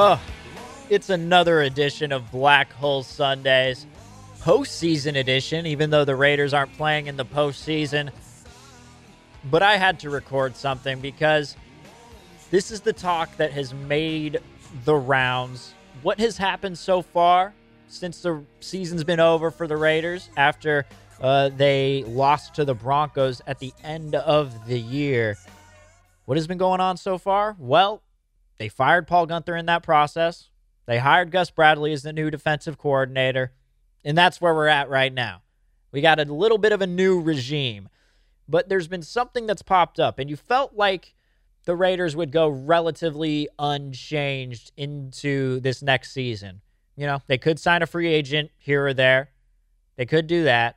Oh, it's another edition of Black Hole Sundays, postseason edition, even though the Raiders aren't playing in the postseason. But I had to record something because this is the talk that has made the rounds. What has happened so far since the season's been over for the Raiders after uh, they lost to the Broncos at the end of the year? What has been going on so far? Well, they fired Paul Guenther in that process. They hired Gus Bradley as the new defensive coordinator. And that's where we're at right now. We got a little bit of a new regime. But there's been something that's popped up, and you felt like the Raiders would go relatively unchanged into this next season. You know, they could sign a free agent here or there. They could do that.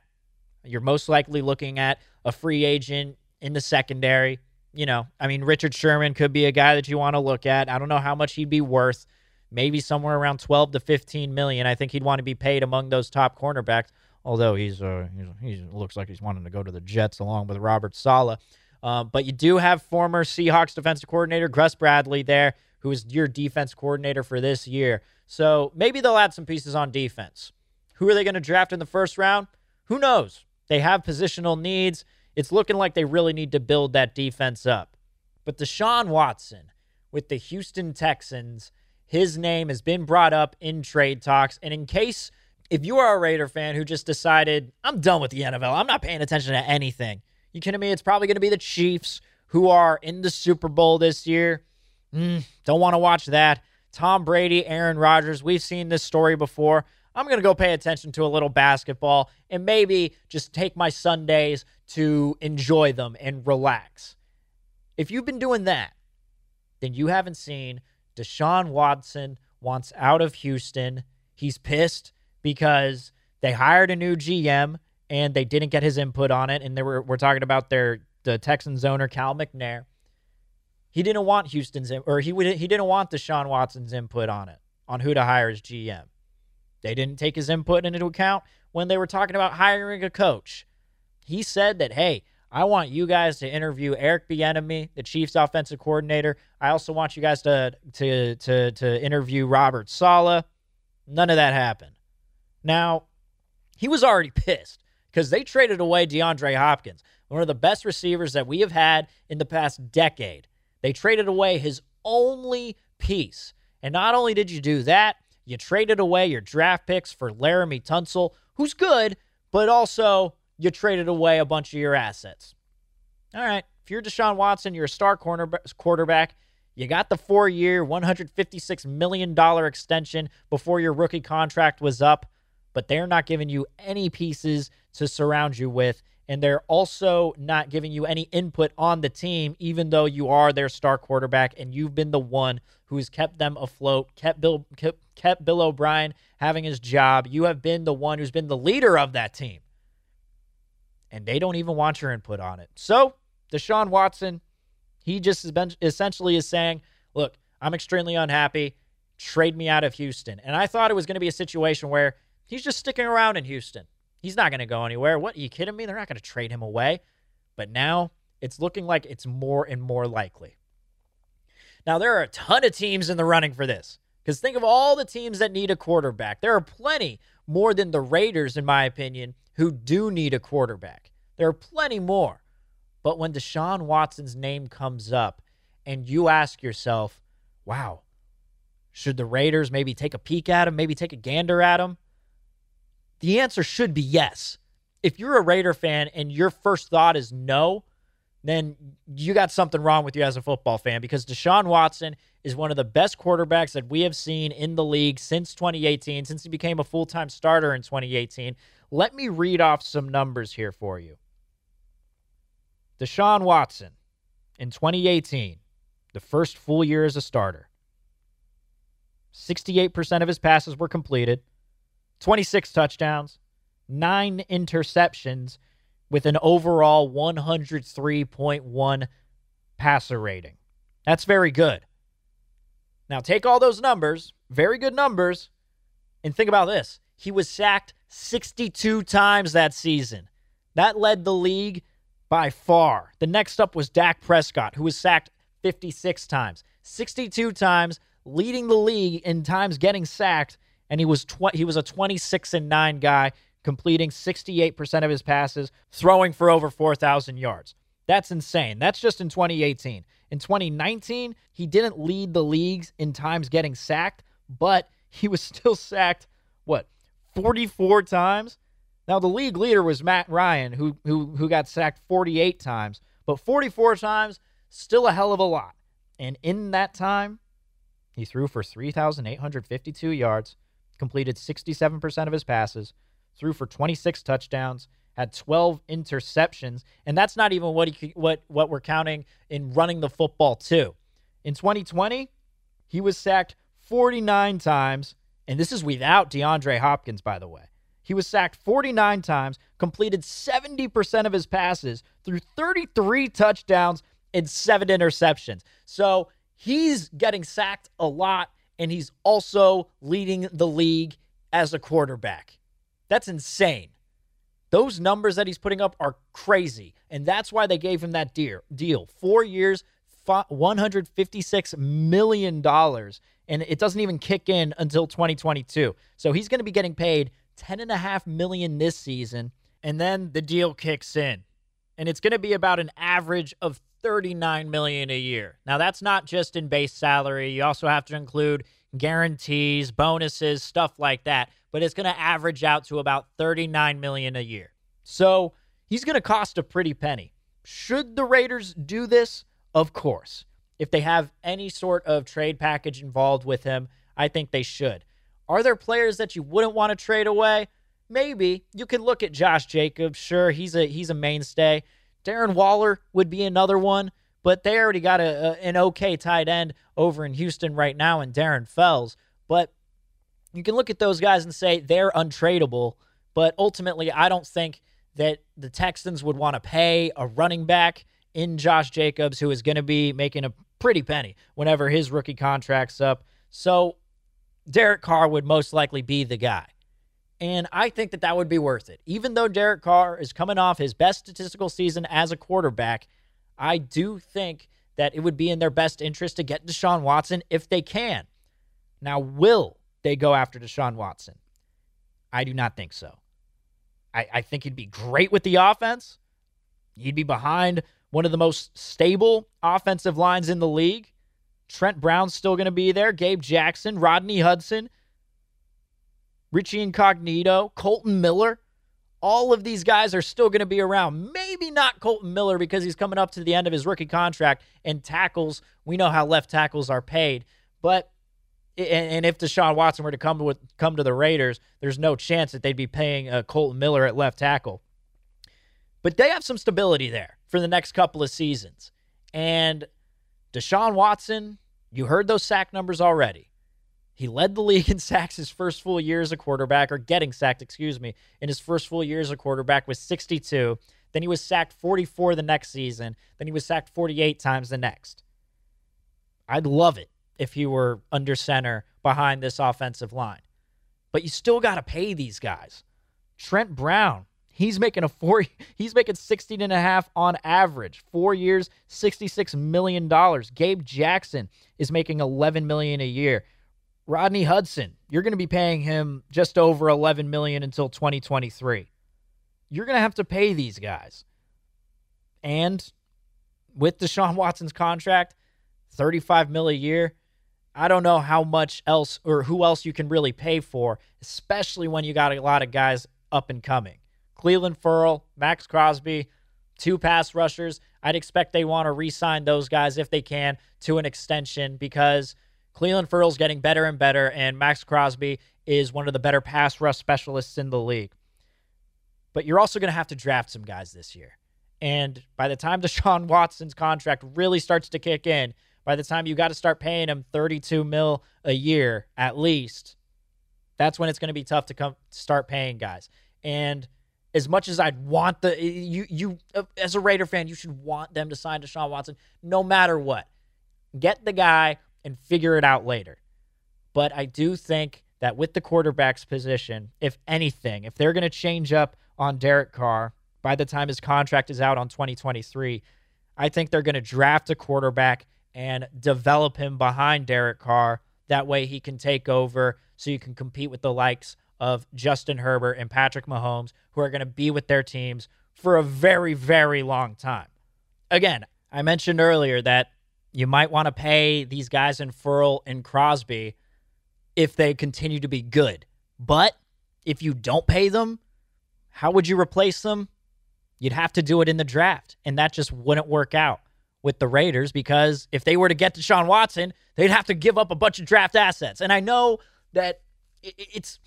You're most likely looking at a free agent in the secondary. You know, I mean, Richard Sherman could be a guy that you want to look at. I don't know how much he'd be worth. Maybe somewhere around 12 to 15 million. I think he'd want to be paid among those top cornerbacks. Although he's uh he looks like he's wanting to go to the Jets along with Robert Saleh. Um, but you do have former Seahawks defensive coordinator Gus Bradley there, who is your defense coordinator for this year. So maybe they'll add some pieces on defense. Who are they going to draft in the first round? Who knows? They have positional needs. It's looking like they really need to build that defense up. But Deshaun Watson with the Houston Texans, his name has been brought up in trade talks. And in case if you are a Raider fan who just decided, I'm done with the NFL, I'm not paying attention to anything. You kidding me? It's probably going to be the Chiefs who are in the Super Bowl this year. Mm, don't want to watch that. Tom Brady, Aaron Rodgers, we've seen this story before. I'm going to go pay attention to a little basketball and maybe just take my Sundays to enjoy them and relax. If you've been doing that, then you haven't seen Deshaun Watson wants out of Houston. He's pissed because they hired a new GM and they didn't get his input on it. And they were we're talking about their the Texans owner Cal McNair. He didn't want Houston's or he would he didn't want Deshaun Watson's input on it on who to hire as GM. They didn't take his input into account when they were talking about hiring a coach. He said that, hey, I want you guys to interview Eric Bieniemy, the Chiefs offensive coordinator. I also want you guys to to to to interview Robert Saleh. None of that happened. Now, he was already pissed because they traded away DeAndre Hopkins, one of the best receivers that we have had in the past decade. They traded away his only piece. And not only did you do that, you traded away your draft picks for Laremy Tunsil, who's good, but also you traded away a bunch of your assets. All right, if you're Deshaun Watson, you're a star corner quarterback. You got the four year, $156 million extension before your rookie contract was up, but they're not giving you any pieces to surround you with. And they're also not giving you any input on the team, even though you are their star quarterback and you've been the one who has kept them afloat, kept Bill, kept, kept Bill O'Brien having his job. You have been the one who's been the leader of that team. And they don't even want your input on it. So, Deshaun Watson, he just has been essentially is saying, look, I'm extremely unhappy. Trade me out of Houston. And I thought it was going to be a situation where he's just sticking around in Houston. He's not going to go anywhere. What? Are you kidding me? They're not going to trade him away. But now it's looking like it's more and more likely. Now, there are a ton of teams in the running for this. Because think of all the teams that need a quarterback. There are plenty more than the Raiders, in my opinion, who do need a quarterback. There are plenty more. But when Deshaun Watson's name comes up and you ask yourself, wow, should the Raiders maybe take a peek at him, maybe take a gander at him? The answer should be yes. If you're a Raider fan and your first thought is no, then you got something wrong with you as a football fan because Deshaun Watson is one of the best quarterbacks that we have seen in the league since 2018, since he became a full time starter in 2018. Let me read off some numbers here for you. Deshaun Watson in 2018, the first full year as a starter, 68% of his passes were completed, 26 touchdowns, nine interceptions with an overall 103.1 passer rating. That's very good. Now, take all those numbers, very good numbers, and think about this. He was sacked 62 times that season. That led the league by far. The next up was Dak Prescott, who was sacked 56 times. 62 times, leading the league in times getting sacked, and he was tw- he was a 26 and 9 guy completing 68% of his passes, throwing for over 4,000 yards. That's insane. That's just in 2018. In 2019, he didn't lead the leagues in times getting sacked, but he was still sacked, what, 44 times? Now, the league leader was Matt Ryan, who, who, who got sacked 48 times, but 44 times, still a hell of a lot. And in that time, he threw for 3,852 yards, completed 67% of his passes, threw for 26 touchdowns, had 12 interceptions, and that's not even what he what what we're counting in running the football too. In 2020, he was sacked 49 times, and this is without DeAndre Hopkins by the way. He was sacked 49 times, completed 70% of his passes, threw 33 touchdowns and 7 interceptions. So, he's getting sacked a lot and he's also leading the league as a quarterback. That's insane. Those numbers that he's putting up are crazy. And that's why they gave him that deal. Four years, $156 million. And it doesn't even kick in until 2022. So he's going to be getting paid 10.5 million this season. And then the deal kicks in. And it's going to be about an average of 39 million a year. Now that's not just in base salary. You also have to include guarantees, bonuses, stuff like that but it's going to average out to about 39 million a year. So, he's going to cost a pretty penny. Should the Raiders do this? Of course. If they have any sort of trade package involved with him, I think they should. Are there players that you wouldn't want to trade away? Maybe. You can look at Josh Jacobs. Sure, he's a he's a mainstay. Darren Waller would be another one, but they already got a, a, an okay tight end over in Houston right now in Darren Fells. But you can look at those guys and say they're untradeable, but ultimately, I don't think that the Texans would want to pay a running back in Josh Jacobs, who is going to be making a pretty penny whenever his rookie contract's up. So Derek Carr would most likely be the guy. And I think that that would be worth it. Even though Derek Carr is coming off his best statistical season as a quarterback, I do think that it would be in their best interest to get Deshaun Watson if they can. Now, will they go after Deshaun Watson? I do not think so. I, I think he'd be great with the offense. He'd be behind one of the most stable offensive lines in the league. Trent Brown's still going to be there. Gabe Jackson, Rodney Hudson, Richie Incognito, Kolton Miller. All of these guys are still going to be around. Maybe not Kolton Miller because he's coming up to the end of his rookie contract and tackles. We know how left tackles are paid. But and, if Deshaun Watson were to come to come to the Raiders, there's no chance that they'd be paying uh, Kolton Miller at left tackle. But they have some stability there for the next couple of seasons. And Deshaun Watson, you heard those sack numbers already. He led the league in sacks his first full year as a quarterback, or getting sacked, excuse me, in his first full year as a quarterback with 62. Then he was sacked 44 the next season. Then he was sacked 48 times the next. I'd love it if he were under center behind this offensive line. But you still got to pay these guys. Trent Brown, he's making a four he's making 16 and a half on average. 4 years, 66 million dollars. Gabe Jackson is making 11 million a year. Rodney Hudson, you're going to be paying him just over 11 million until 2023. You're going to have to pay these guys. And with Deshaun Watson's contract, 35 mil a year, I don't know how much else or who else you can really pay for, especially when you got a lot of guys up and coming. Clelin Ferrell, Maxx Crosby, two pass rushers. I'd expect they want to re sign those guys if they can to an extension because Clelin Ferrell's getting better and better, and Maxx Crosby is one of the better pass rush specialists in the league. But you're also going to have to draft some guys this year. And by the time Deshaun Watson's contract really starts to kick in, by the time you got to start paying him 32 mil a year at least, that's when it's going to be tough to come start paying guys. And as much as I'd want the you you as a Raider fan, you should want them to sign Deshaun Watson no matter what. Get the guy and figure it out later. But I do think that with the quarterback's position, if anything, if they're going to change up on Derek Carr by the time his contract is out on 2023, I think they're going to draft a quarterback and develop him behind Derek Carr. That way he can take over so you can compete with the likes of Justin Herbert and Patrick Mahomes, who are going to be with their teams for a very, very long time. Again, I mentioned earlier that you might want to pay these guys in Ferrell and Crosby if they continue to be good. But if you don't pay them, how would you replace them? You'd have to do it in the draft, and that just wouldn't work out with the Raiders because if they were to get Deshaun Watson, they'd have to give up a bunch of draft assets. And I know that it's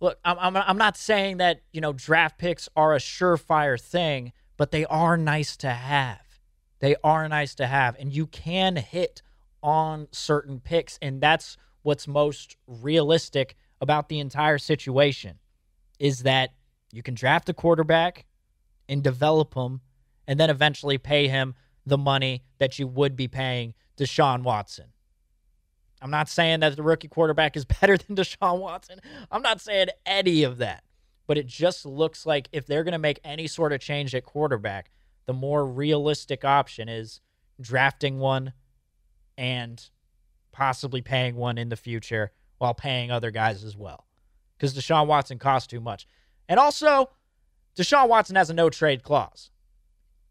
look, I'm, I'm, not saying that, you know, draft picks are a surefire thing, but they are nice to have. They are nice to have. And you can hit on certain picks. And that's what's most realistic about the entire situation is that you can draft a quarterback and develop him and then eventually pay him the money that you would be paying Deshaun Watson. I'm not saying that the rookie quarterback is better than Deshaun Watson. I'm not saying any of that. But it just looks like if they're going to make any sort of change at quarterback, the more realistic option is drafting one and possibly paying one in the future while paying other guys as well. Because Deshaun Watson costs too much. And also, Deshaun Watson has a no trade clause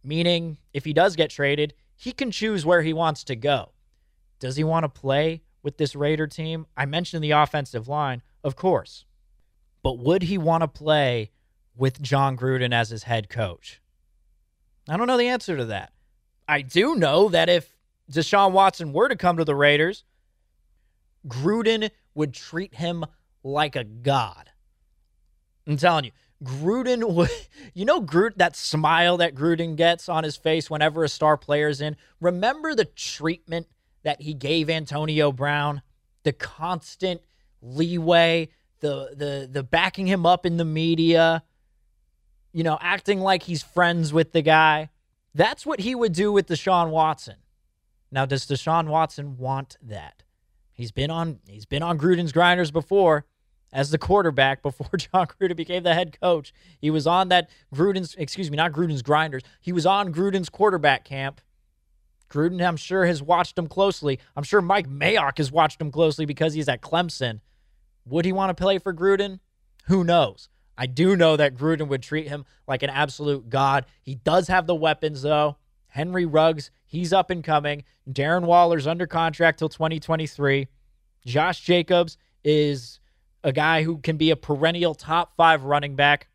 meaning if he does get traded, he can choose where he wants to go. Does he want to play with this Raider team? I mentioned the offensive line, of course. But would he want to play with Jon Gruden as his head coach? I don't know the answer to that. I do know that if Deshaun Watson were to come to the Raiders, Gruden would treat him like a god. I'm telling you, Gruden would, you know, Gruden, that smile that Gruden gets on his face whenever a star player's in. Remember the treatment that he gave Antonio Brown, the constant leeway, the the the backing him up in the media, you know, acting like he's friends with the guy. That's what he would do with Deshaun Watson. Now, does Deshaun Watson want that? He's been on he's been on Gruden's grinders before as the quarterback before Jon Gruden became the head coach. He was on that Gruden's, excuse me, not Gruden's grinders. He was on Gruden's quarterback camp. Gruden, I'm sure, has watched him closely. I'm sure Mike Mayock has watched him closely because he's at Clemson. Would he want to play for Gruden? Who knows? I do know that Gruden would treat him like an absolute god. He does have the weapons, though. Henry Ruggs, he's up and coming. Darren Waller's under contract till 2023. Josh Jacobs is a guy who can be a perennial top five running back.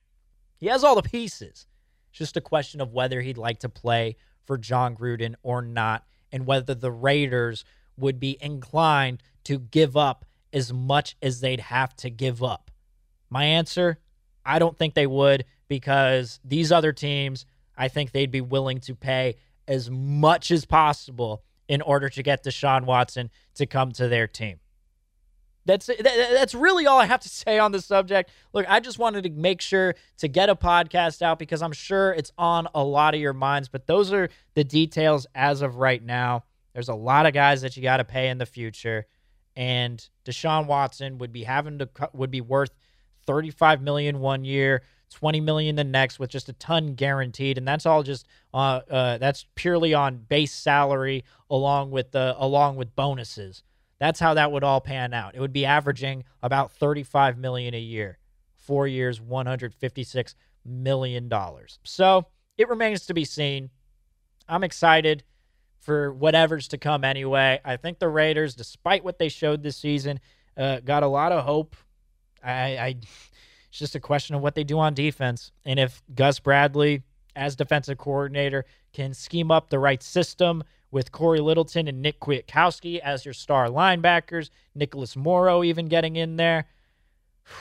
He has all the pieces. It's just a question of whether he'd like to play for Jon Gruden or not, and whether the Raiders would be inclined to give up as much as they'd have to give up. My answer I don't think they would because these other teams, I think they'd be willing to pay as much as possible in order to get Deshaun Watson to come to their team. That's that's really all I have to say on the subject. Look, I just wanted to make sure to get a podcast out because I'm sure it's on a lot of your minds, but those are the details as of right now. There's a lot of guys that you got to pay in the future, and Deshaun Watson would be having to would be worth 35 million one year, 20 million the next, with just a ton guaranteed, and that's all just uh, uh that's purely on base salary along with the along with bonuses That's how that would all pan out. It would be averaging about 35 million a year. 4 years, 156 million dollars. So, it remains to be seen. I'm excited for whatever's to come anyway. I think the Raiders, despite what they showed this season, uh, got a lot of hope. I, I, it's just a question of what they do on defense, and if Gus Bradley, as defensive coordinator, can scheme up the right system with Cory Littleton and Nick Kwiatkoski as your star linebackers, Nicholas Morrow even getting in there.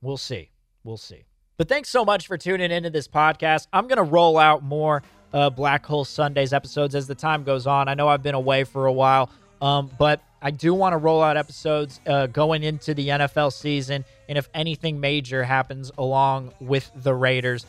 We'll see. We'll see. But thanks so much for tuning into this podcast. I'm going to roll out more uh, Black Hole Sundays episodes as the time goes on. I know I've been away for a while, um, but I do want to roll out episodes uh, going into the NFL season. And if anything major happens along with the Raiders,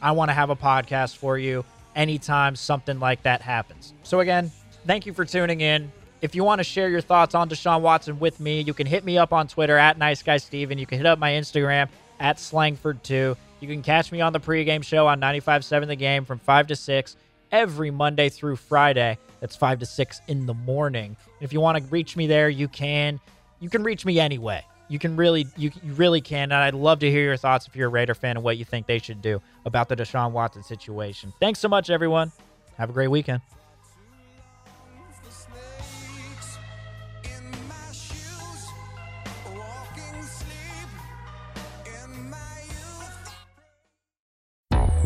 I want to have a podcast for you anytime something like that happens. So, again, thank you for tuning in. If you want to share your thoughts on Deshaun Watson with me, you can hit me up on Twitter at Nice Guy Steven. You can hit up my Instagram at Slangford2. You can catch me on the pregame show on 95.7 The Game from 5 to 6 every Monday through Friday. That's 5 to 6 in the morning. If you want to reach me there, you can. You can reach me anyway. You can really, you, you really can. And I'd love to hear your thoughts if you're a Raider fan and what you think they should do about the Deshaun Watson situation. Thanks so much, everyone. Have a great weekend.